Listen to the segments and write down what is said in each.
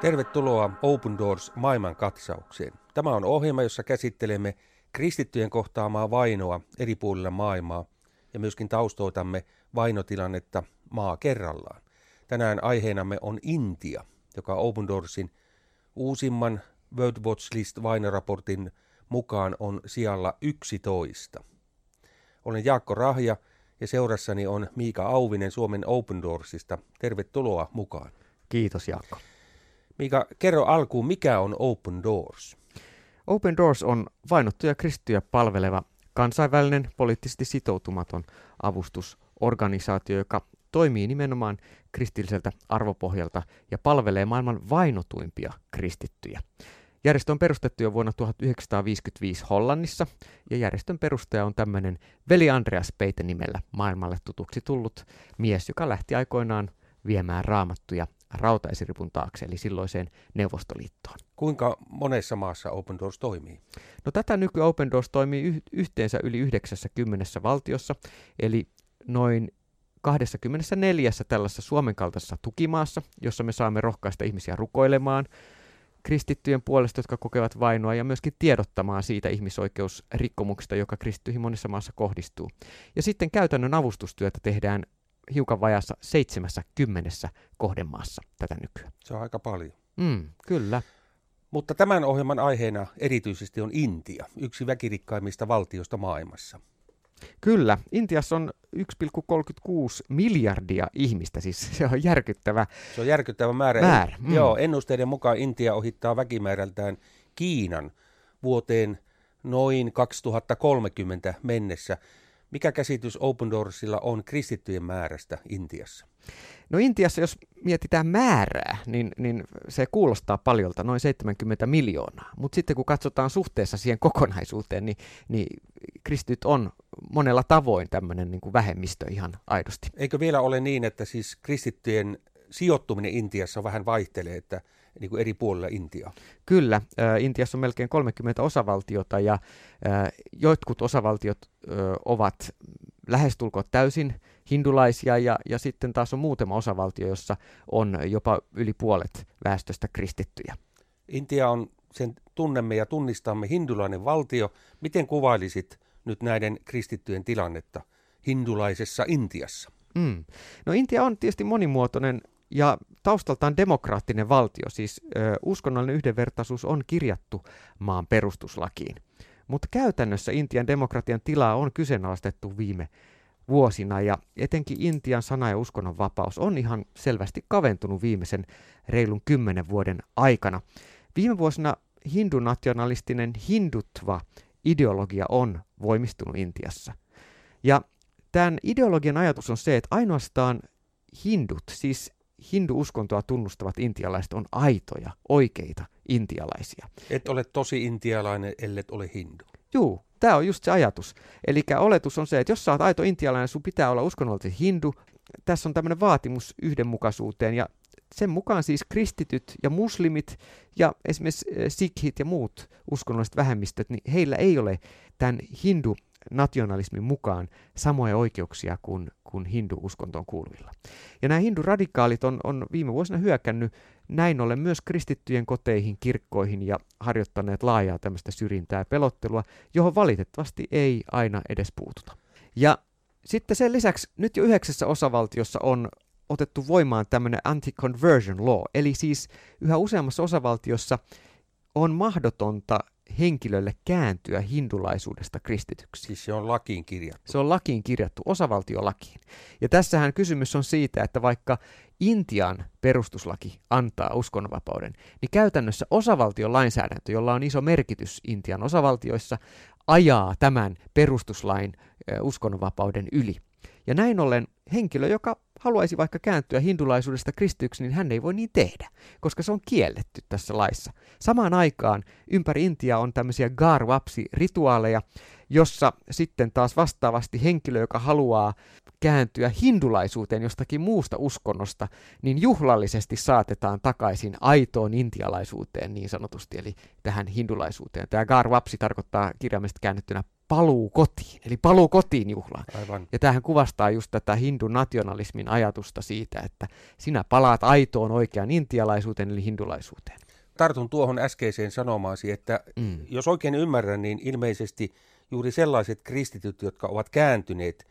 Tervetuloa Open Doors maailmankatsaukseen. Tämä on ohjelma, jossa käsittelemme kristittyjen kohtaamaa vainoa eri puolilla maailmaa ja myöskin taustoitamme vainotilannetta maa kerrallaan. Tänään aiheenamme on Intia, joka Open Doorsin uusimman World Watch List vainoraportin mukaan on sijalla 11. Olen Jaakko Rahja ja seurassani on Miika Auvinen Suomen Open Doorsista. Tervetuloa mukaan. Kiitos Jaakko. Miika, kerro alkuun, mikä on Open Doors? Open Doors on vainottuja kristittyjä palveleva kansainvälinen poliittisesti sitoutumaton avustusorganisaatio, joka toimii nimenomaan kristilliseltä arvopohjalta ja palvelee maailman vainotuimpia kristittyjä. Järjestö on perustettu jo vuonna 1955 Hollannissa, ja järjestön perustaja on tämmöinen veli Andreas Peite nimellä maailmalle tutuksi tullut mies, joka lähti aikoinaan viemään raamattuja rautaisiripun taakse, eli silloiseen Neuvostoliittoon. Kuinka monessa maassa Open Doors toimii? No tätä nyky Open Doors toimii yh- yhteensä yli 90 valtiossa, eli noin 24 tällaisessa Suomen kaltaisessa tukimaassa, jossa me saamme rohkaista ihmisiä rukoilemaan kristittyjen puolesta, jotka kokevat vainoa, ja myöskin tiedottamaan siitä ihmisoikeusrikkomuksista, joka kristittyihin monessa maassa kohdistuu. Ja sitten käytännön avustustyötä tehdään hiukan vajassa 70 kohdemaassa tätä nykyään. Se on aika paljon. Mm, kyllä. Mutta tämän ohjelman aiheena erityisesti on Intia, yksi väkirikkaimmista valtioista maailmassa. Kyllä, Intiassa on 1,36 miljardia ihmistä, siis se on järkyttävä. Se on järkyttävä määrä. Määrä, mm. Joo, ennusteiden mukaan Intia ohittaa väkimäärältään Kiinan vuoteen noin 2030 mennessä. Mikä käsitys Open Doorsilla on kristittyjen määrästä Intiassa? No Intiassa, jos mietitään määrää, niin, niin se kuulostaa paljolta, noin 70 miljoonaa. Mutta sitten kun katsotaan suhteessa siihen kokonaisuuteen, niin, niin kristityt on monella tavoin tämmöinen niin kuin vähemmistö ihan aidosti. Eikö vielä ole niin, että siis kristittyjen sijoittuminen Intiassa vähän vaihtelee, että niin kuin eri puolilla Intiaa? Kyllä, Intiassa on melkein 30 osavaltiota ja jotkut osavaltiot ovat lähestulkoon täysin hindulaisia ja, ja sitten taas on muutama osavaltio, jossa on jopa yli puolet väestöstä kristittyjä. Intia on, sen tunnemme ja tunnistamme hindulainen valtio. Miten kuvailisit nyt näiden kristittyjen tilannetta hindulaisessa Intiassa? Mm. No Intia on tietysti monimuotoinen ja taustaltaan demokraattinen valtio, siis ö, uskonnollinen yhdenvertaisuus on kirjattu maan perustuslakiin. Mutta käytännössä Intian demokratian tilaa on kyseenalaistettu viime vuosina ja etenkin Intian sana- ja uskonnonvapaus on ihan selvästi kaventunut viimeisen reilun kymmenen vuoden aikana. Viime vuosina hindunationalistinen hindutva ideologia on voimistunut Intiassa. Ja tämän ideologian ajatus on se, että ainoastaan hindut, siis hindu-uskontoa tunnustavat intialaiset on aitoja, oikeita intialaisia. Et ole tosi intialainen, ellet ole hindu. Juu, tämä on just se ajatus. Eli oletus on se, että jos sä oot aito intialainen, sun pitää olla uskonnollisesti hindu. Tässä on tämmöinen vaatimus yhdenmukaisuuteen ja sen mukaan siis kristityt ja muslimit ja esimerkiksi sikhit ja muut uskonnolliset vähemmistöt, niin heillä ei ole tämän hindu nationalismin mukaan samoja oikeuksia kuin, kuin hindu-uskontoon kuuluvilla. Ja nämä hinduradikaalit on, on viime vuosina hyökännyt näin ollen myös kristittyjen koteihin, kirkkoihin ja harjoittaneet laajaa tämmöistä syrjintää ja pelottelua, johon valitettavasti ei aina edes puututa. Ja sitten sen lisäksi nyt jo yhdeksässä osavaltiossa on otettu voimaan tämmöinen anti-conversion law, eli siis yhä useammassa osavaltiossa on mahdotonta henkilölle kääntyä hindulaisuudesta kristityksi. Siis se on lakiin kirjattu. Se on lakiin kirjattu, osavaltiolakiin. Ja tässähän kysymys on siitä, että vaikka Intian perustuslaki antaa uskonnonvapauden, niin käytännössä osavaltion lainsäädäntö, jolla on iso merkitys Intian osavaltioissa, ajaa tämän perustuslain uskonnonvapauden yli. Ja näin ollen henkilö, joka haluaisi vaikka kääntyä hindulaisuudesta kristyksi, niin hän ei voi niin tehdä, koska se on kielletty tässä laissa. Samaan aikaan ympäri Intia on tämmöisiä garvapsi-rituaaleja, jossa sitten taas vastaavasti henkilö, joka haluaa kääntyä hindulaisuuteen jostakin muusta uskonnosta, niin juhlallisesti saatetaan takaisin aitoon intialaisuuteen niin sanotusti, eli tähän hindulaisuuteen. Tämä garvapsi tarkoittaa kirjaimellisesti käännettynä paluu kotiin, eli paluu kotiin juhlaan. Aivan. Ja tämähän kuvastaa just tätä hindunationalismin ajatusta siitä, että sinä palaat aitoon oikeaan intialaisuuteen eli hindulaisuuteen. Tartun tuohon äskeiseen sanomaasi, että mm. jos oikein ymmärrän, niin ilmeisesti juuri sellaiset kristityt, jotka ovat kääntyneet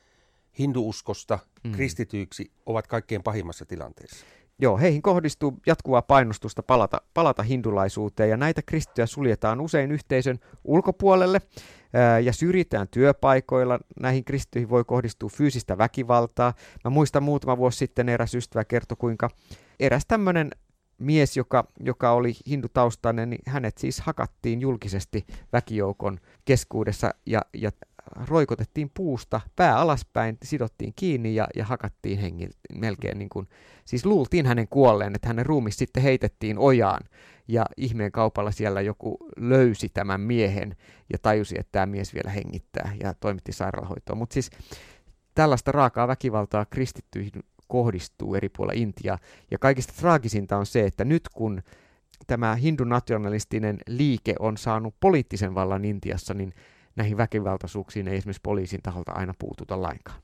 hinduuskosta mm. kristityiksi, ovat kaikkein pahimmassa tilanteessa. Joo, heihin kohdistuu jatkuvaa painostusta palata, palata hindulaisuuteen ja näitä kristittyjä suljetaan usein yhteisön ulkopuolelle ja syrjitään työpaikoilla. Näihin kristittyihin voi kohdistua fyysistä väkivaltaa. Mä muistan muutama vuosi sitten eräs ystävä kertoi, kuinka eräs tämmöinen mies, joka, joka oli hindutaustainen, niin hänet siis hakattiin julkisesti väkijoukon keskuudessa ja, ja roikotettiin puusta pää alaspäin, sidottiin kiinni ja, ja hakattiin hengil, melkein niin kuin, siis luultiin hänen kuolleen, että hänen ruumis sitten heitettiin ojaan ja ihmeen kaupalla siellä joku löysi tämän miehen ja tajusi, että tämä mies vielä hengittää ja toimitti sairaalahoitoa. Mutta siis tällaista raakaa väkivaltaa kristittyihin kohdistuu eri puolilla Intiaa ja kaikista traagisinta on se, että nyt kun tämä hindunationalistinen liike on saanut poliittisen vallan Intiassa, niin näihin väkivaltaisuuksiin ei esimerkiksi poliisin taholta aina puututa lainkaan.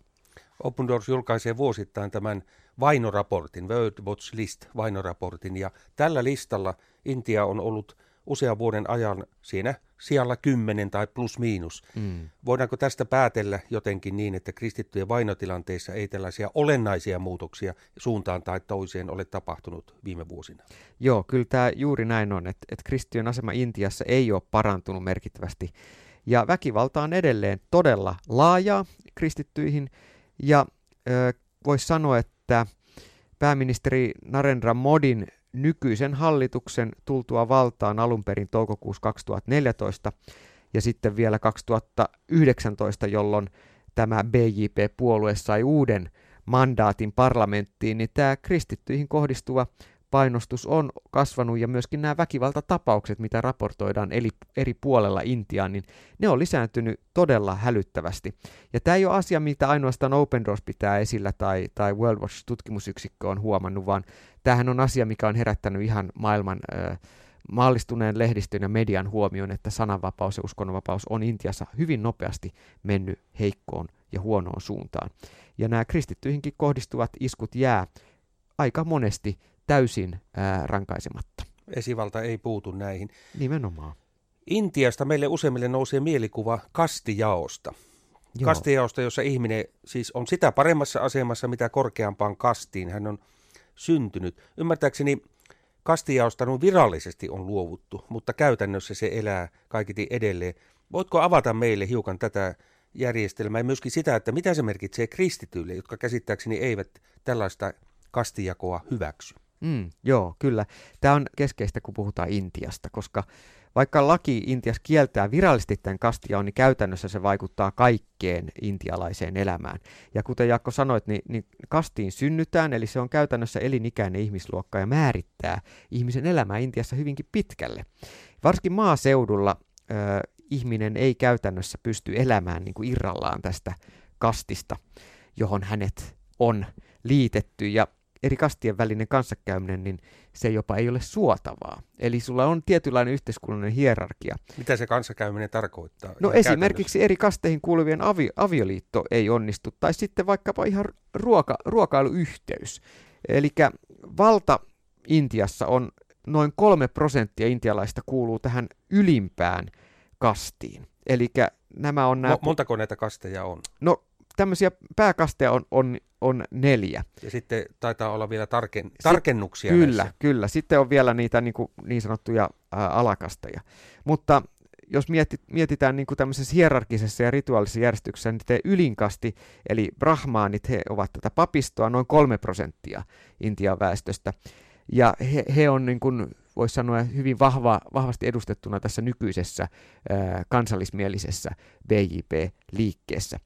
Open Doors julkaisee vuosittain tämän vainoraportin, World Watch List vainoraportin, ja tällä listalla Intia on ollut usean vuoden ajan siinä sijalla kymmenen tai plus miinus. Mm. Voidaanko tästä päätellä jotenkin niin, että kristittyjen vainotilanteissa ei tällaisia olennaisia muutoksia suuntaan tai toiseen ole tapahtunut viime vuosina? Joo, kyllä tämä juuri näin on, että, että kristittyjen asema Intiassa ei ole parantunut merkittävästi ja väkivalta on edelleen todella laajaa kristittyihin. Ja voisi sanoa, että pääministeri Narendra Modin nykyisen hallituksen tultua valtaan alun perin toukokuussa 2014 ja sitten vielä 2019, jolloin tämä BJP-puolue sai uuden mandaatin parlamenttiin, niin tämä kristittyihin kohdistuva painostus on kasvanut ja myöskin nämä väkivaltatapaukset, mitä raportoidaan eri, eri puolella Intiaan, niin ne on lisääntynyt todella hälyttävästi. Ja tämä ei ole asia, mitä ainoastaan Open Doors pitää esillä tai, tai World Watch-tutkimusyksikkö on huomannut, vaan tämähän on asia, mikä on herättänyt ihan maailman äh, maallistuneen lehdistön ja median huomioon, että sananvapaus ja uskonnonvapaus on Intiassa hyvin nopeasti mennyt heikkoon ja huonoon suuntaan. Ja nämä kristittyihinkin kohdistuvat iskut jää aika monesti täysin ää, rankaisematta. Esivalta ei puutu näihin. Nimenomaan. Intiasta meille useimmille nousee mielikuva kastijaosta. Joo. Kastijaosta, jossa ihminen siis on sitä paremmassa asemassa, mitä korkeampaan kastiin hän on syntynyt. Ymmärtääkseni kastijaosta noin virallisesti on luovuttu, mutta käytännössä se elää kaikiti edelleen. Voitko avata meille hiukan tätä järjestelmää ja myöskin sitä, että mitä se merkitsee kristityille, jotka käsittääkseni eivät tällaista kastijakoa hyväksy? Mm, joo, kyllä. Tämä on keskeistä, kun puhutaan Intiasta, koska vaikka laki Intiassa kieltää virallisesti tämän kastiaon, niin käytännössä se vaikuttaa kaikkeen intialaiseen elämään. Ja kuten Jakko sanoit, niin, niin kastiin synnytään, eli se on käytännössä elinikäinen ihmisluokka ja määrittää ihmisen elämää Intiassa hyvinkin pitkälle. Varsinkin maaseudulla ö, ihminen ei käytännössä pysty elämään niin kuin irrallaan tästä kastista, johon hänet on liitetty. Ja eri kastien välinen kanssakäyminen, niin se jopa ei ole suotavaa. Eli sulla on tietynlainen yhteiskunnallinen hierarkia. Mitä se kanssakäyminen tarkoittaa? No esimerkiksi eri kasteihin kuuluvien avi, avioliitto ei onnistu, tai sitten vaikkapa ihan ruoka, ruokailuyhteys. Eli valta Intiassa on noin kolme prosenttia intialaista kuuluu tähän ylimpään kastiin. Eli nämä on nämä... Montako näitä kasteja on? No tämmöisiä pääkasteja on, on, on neljä. Ja sitten taitaa olla vielä tarken, tarkennuksia Sit, Kyllä, näissä. kyllä. Sitten on vielä niitä niin, kuin, niin sanottuja ää, alakasteja. Mutta jos mietit, mietitään niin kuin tämmöisessä hierarkisessa ja rituaalisessa järjestyksessä, niin te ylinkasti, eli brahmaanit, he ovat tätä papistoa noin kolme prosenttia Intian väestöstä. Ja he, he on niin kuin, voisi sanoa hyvin vahva, vahvasti edustettuna tässä nykyisessä ää, kansallismielisessä BJP-liikkeessä.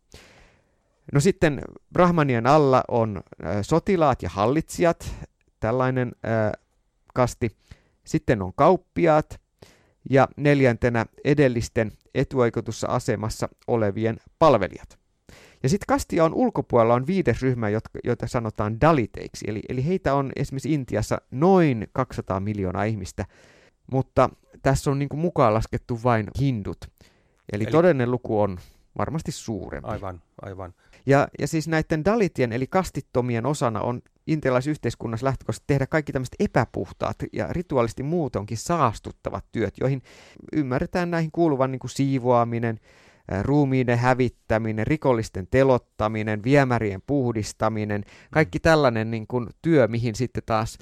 No sitten Brahmanien alla on äh, sotilaat ja hallitsijat, tällainen äh, kasti. Sitten on kauppiaat ja neljäntenä edellisten etuoikeutussa asemassa olevien palvelijat. Ja sitten kastia on ulkopuolella on viides ryhmä, jotka, joita sanotaan daliteiksi, eli, eli heitä on esimerkiksi Intiassa noin 200 miljoonaa ihmistä, mutta tässä on niin kuin mukaan laskettu vain hindut. Eli, eli todellinen luku on varmasti suurempi. Aivan, aivan. Ja, ja siis näiden dalitien eli kastittomien osana on intialaisyhteiskunnassa lähtökohtaisesti tehdä kaikki tämmöiset epäpuhtaat ja rituaalisti muutonkin saastuttavat työt, joihin ymmärretään näihin kuuluvan niin kuin siivoaminen, ruumiiden hävittäminen, rikollisten telottaminen, viemärien puhdistaminen, kaikki mm. tällainen niin kuin työ, mihin sitten taas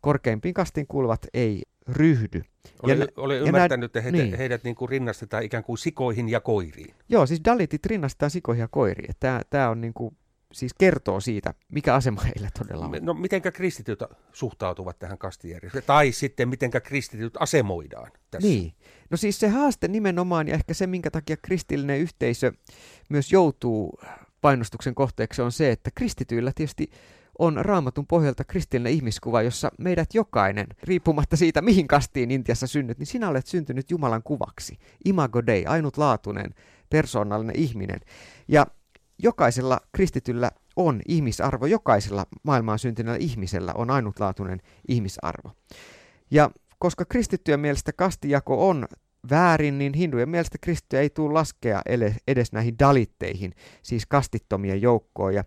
korkeimpiin kastiin kuuluvat ei ryhdy. Olen, ja, olen ymmärtänyt, että heitä, niin. heidät niin kuin rinnastetaan ikään kuin sikoihin ja koiriin. Joo, siis Dalitit rinnastetaan sikoihin ja koiriin. Tämä, tämä on niin kuin, siis kertoo siitä, mikä asema heillä todella on. No mitenkä kristityt suhtautuvat tähän kastijärjestelmään? Tai sitten mitenkä kristityt asemoidaan tässä? Niin. No siis se haaste nimenomaan ja ehkä se, minkä takia kristillinen yhteisö myös joutuu painostuksen kohteeksi on se, että kristityillä tietysti on raamatun pohjalta kristillinen ihmiskuva, jossa meidät jokainen, riippumatta siitä mihin kastiin Intiassa synnyt, niin sinä olet syntynyt Jumalan kuvaksi. Imago Dei, ainutlaatuinen, persoonallinen ihminen. Ja jokaisella kristityllä on ihmisarvo, jokaisella maailmaan syntyneellä ihmisellä on ainutlaatuinen ihmisarvo. Ja koska kristittyjen mielestä kastijako on väärin, niin hindujen mielestä kristittyjä ei tule laskea edes näihin dalitteihin, siis kastittomien joukkoon. Ja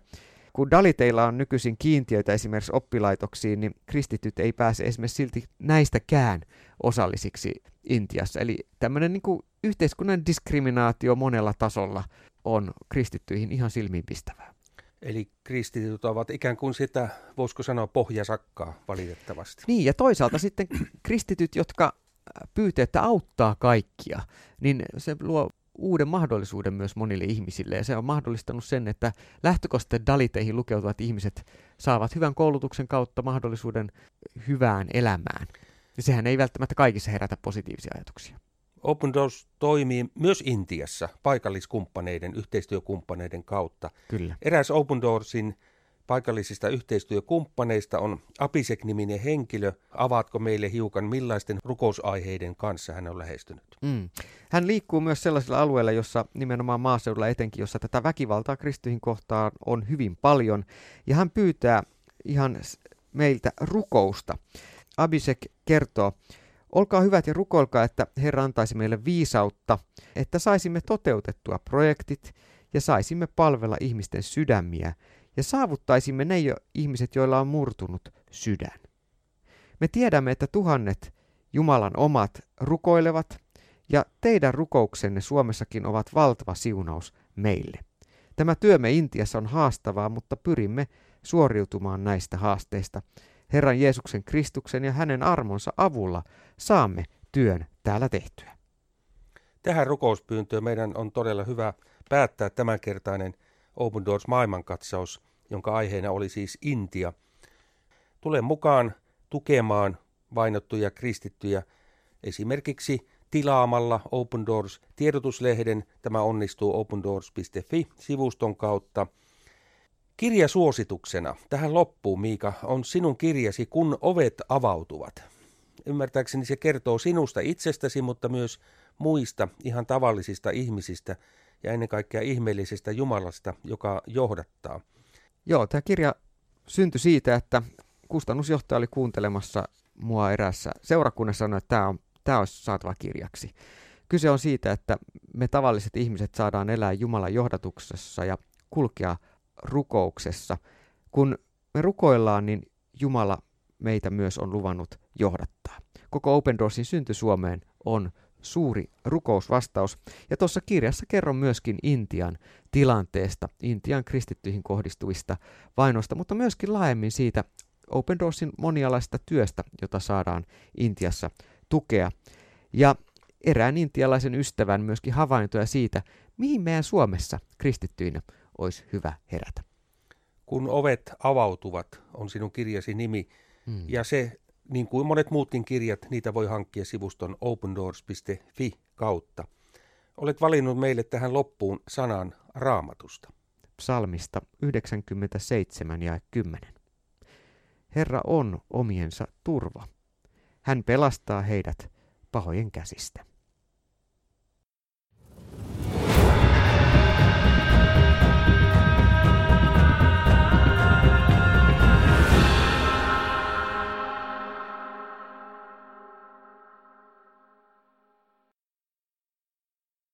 kun daliteilla on nykyisin kiintiöitä esimerkiksi oppilaitoksiin, niin kristityt ei pääse esimerkiksi silti näistäkään osallisiksi Intiassa. Eli tämmöinen niin kuin yhteiskunnan diskriminaatio monella tasolla on kristittyihin ihan silmiinpistävää. Eli kristityt ovat ikään kuin sitä, voisiko sanoa, pohjasakkaa valitettavasti. Niin, ja toisaalta sitten kristityt, jotka pyytää, että auttaa kaikkia, niin se luo uuden mahdollisuuden myös monille ihmisille. Ja se on mahdollistanut sen, että lähtökohtaisesti daliteihin lukeutuvat ihmiset saavat hyvän koulutuksen kautta mahdollisuuden hyvään elämään. Ja sehän ei välttämättä kaikissa herätä positiivisia ajatuksia. Open Doors toimii myös Intiassa paikalliskumppaneiden, yhteistyökumppaneiden kautta. Kyllä. Eräs Open Doorsin paikallisista yhteistyökumppaneista on Apisek-niminen henkilö. Avaatko meille hiukan, millaisten rukousaiheiden kanssa hän on lähestynyt? Mm. Hän liikkuu myös sellaisilla alueilla, jossa nimenomaan maaseudulla etenkin, jossa tätä väkivaltaa kristyihin kohtaan on hyvin paljon. Ja hän pyytää ihan meiltä rukousta. Abisek kertoo, Olkaa hyvät ja rukoilkaa, että Herra antaisi meille viisautta, että saisimme toteutettua projektit ja saisimme palvella ihmisten sydämiä ja saavuttaisimme ne jo ihmiset, joilla on murtunut sydän. Me tiedämme, että tuhannet Jumalan omat rukoilevat, ja teidän rukouksenne Suomessakin ovat valtava siunaus meille. Tämä työmme Intiassa on haastavaa, mutta pyrimme suoriutumaan näistä haasteista. Herran Jeesuksen Kristuksen ja hänen armonsa avulla saamme työn täällä tehtyä. Tähän rukouspyyntöön meidän on todella hyvä päättää tämänkertainen Open Doors maailmankatsaus, jonka aiheena oli siis Intia. Tule mukaan tukemaan vainottuja kristittyjä esimerkiksi tilaamalla Open Doors tiedotuslehden. Tämä onnistuu opendoors.fi-sivuston kautta. Kirja suosituksena tähän loppuun, Miika, on sinun kirjasi Kun ovet avautuvat. Ymmärtääkseni se kertoo sinusta itsestäsi, mutta myös muista ihan tavallisista ihmisistä ja ennen kaikkea ihmeellisestä Jumalasta, joka johdattaa. Joo, tämä kirja syntyi siitä, että kustannusjohtaja oli kuuntelemassa mua erässä seurakunnassa sanoi, että tämä, on, tämä olisi saatava kirjaksi. Kyse on siitä, että me tavalliset ihmiset saadaan elää Jumalan johdatuksessa ja kulkea rukouksessa. Kun me rukoillaan, niin Jumala meitä myös on luvannut johdattaa. Koko Open Doorsin synty Suomeen on suuri rukousvastaus. Ja tuossa kirjassa kerron myöskin Intian tilanteesta, Intian kristittyihin kohdistuvista vainoista, mutta myöskin laajemmin siitä Open Doorsin monialaista työstä, jota saadaan Intiassa tukea. Ja erään intialaisen ystävän myöskin havaintoja siitä, mihin meidän Suomessa kristittyinä olisi hyvä herätä. Kun ovet avautuvat, on sinun kirjasi nimi, hmm. ja se niin kuin monet muutkin kirjat, niitä voi hankkia sivuston opendoors.fi kautta. Olet valinnut meille tähän loppuun sanan raamatusta. Psalmista 97 ja 10. Herra on omiensa turva. Hän pelastaa heidät pahojen käsistä.